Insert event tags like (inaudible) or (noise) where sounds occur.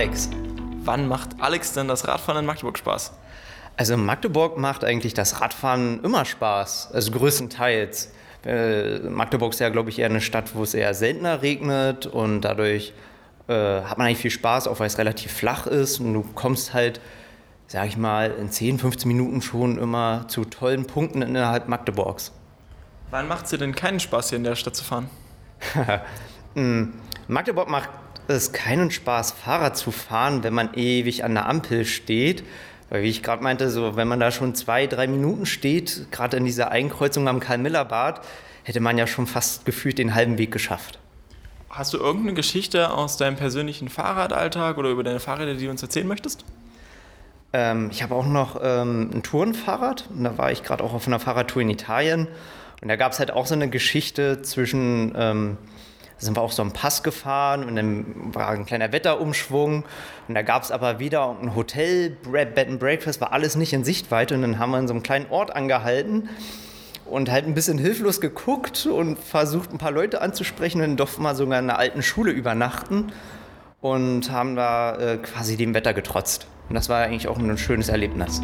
Alex. Wann macht Alex denn das Radfahren in Magdeburg Spaß? Also in Magdeburg macht eigentlich das Radfahren immer Spaß, also größtenteils. Äh, Magdeburg ist ja, glaube ich, eher eine Stadt, wo es eher seltener regnet und dadurch äh, hat man eigentlich viel Spaß, auch weil es relativ flach ist und du kommst halt, sag ich mal, in 10, 15 Minuten schon immer zu tollen Punkten innerhalb Magdeburgs. Wann macht es dir denn keinen Spaß, hier in der Stadt zu fahren? (laughs) (laughs) Magdeburg macht es keinen Spaß, Fahrrad zu fahren, wenn man ewig an der Ampel steht. Weil, wie ich gerade meinte, so, wenn man da schon zwei, drei Minuten steht, gerade in dieser Einkreuzung am Karl-Miller-Bad, hätte man ja schon fast gefühlt den halben Weg geschafft. Hast du irgendeine Geschichte aus deinem persönlichen Fahrradalltag oder über deine Fahrräder, die du uns erzählen möchtest? Ähm, ich habe auch noch ähm, ein Tourenfahrrad. Und da war ich gerade auch auf einer Fahrradtour in Italien. Und da gab es halt auch so eine Geschichte zwischen, ähm, sind wir auch so einen Pass gefahren und dann war ein kleiner Wetterumschwung. Und da gab es aber wieder ein Hotel, Bed and Breakfast, war alles nicht in Sichtweite. Und dann haben wir in so einem kleinen Ort angehalten und halt ein bisschen hilflos geguckt und versucht, ein paar Leute anzusprechen. Und dann durften wir sogar in einer alten Schule übernachten und haben da äh, quasi dem Wetter getrotzt. Und das war eigentlich auch ein schönes Erlebnis.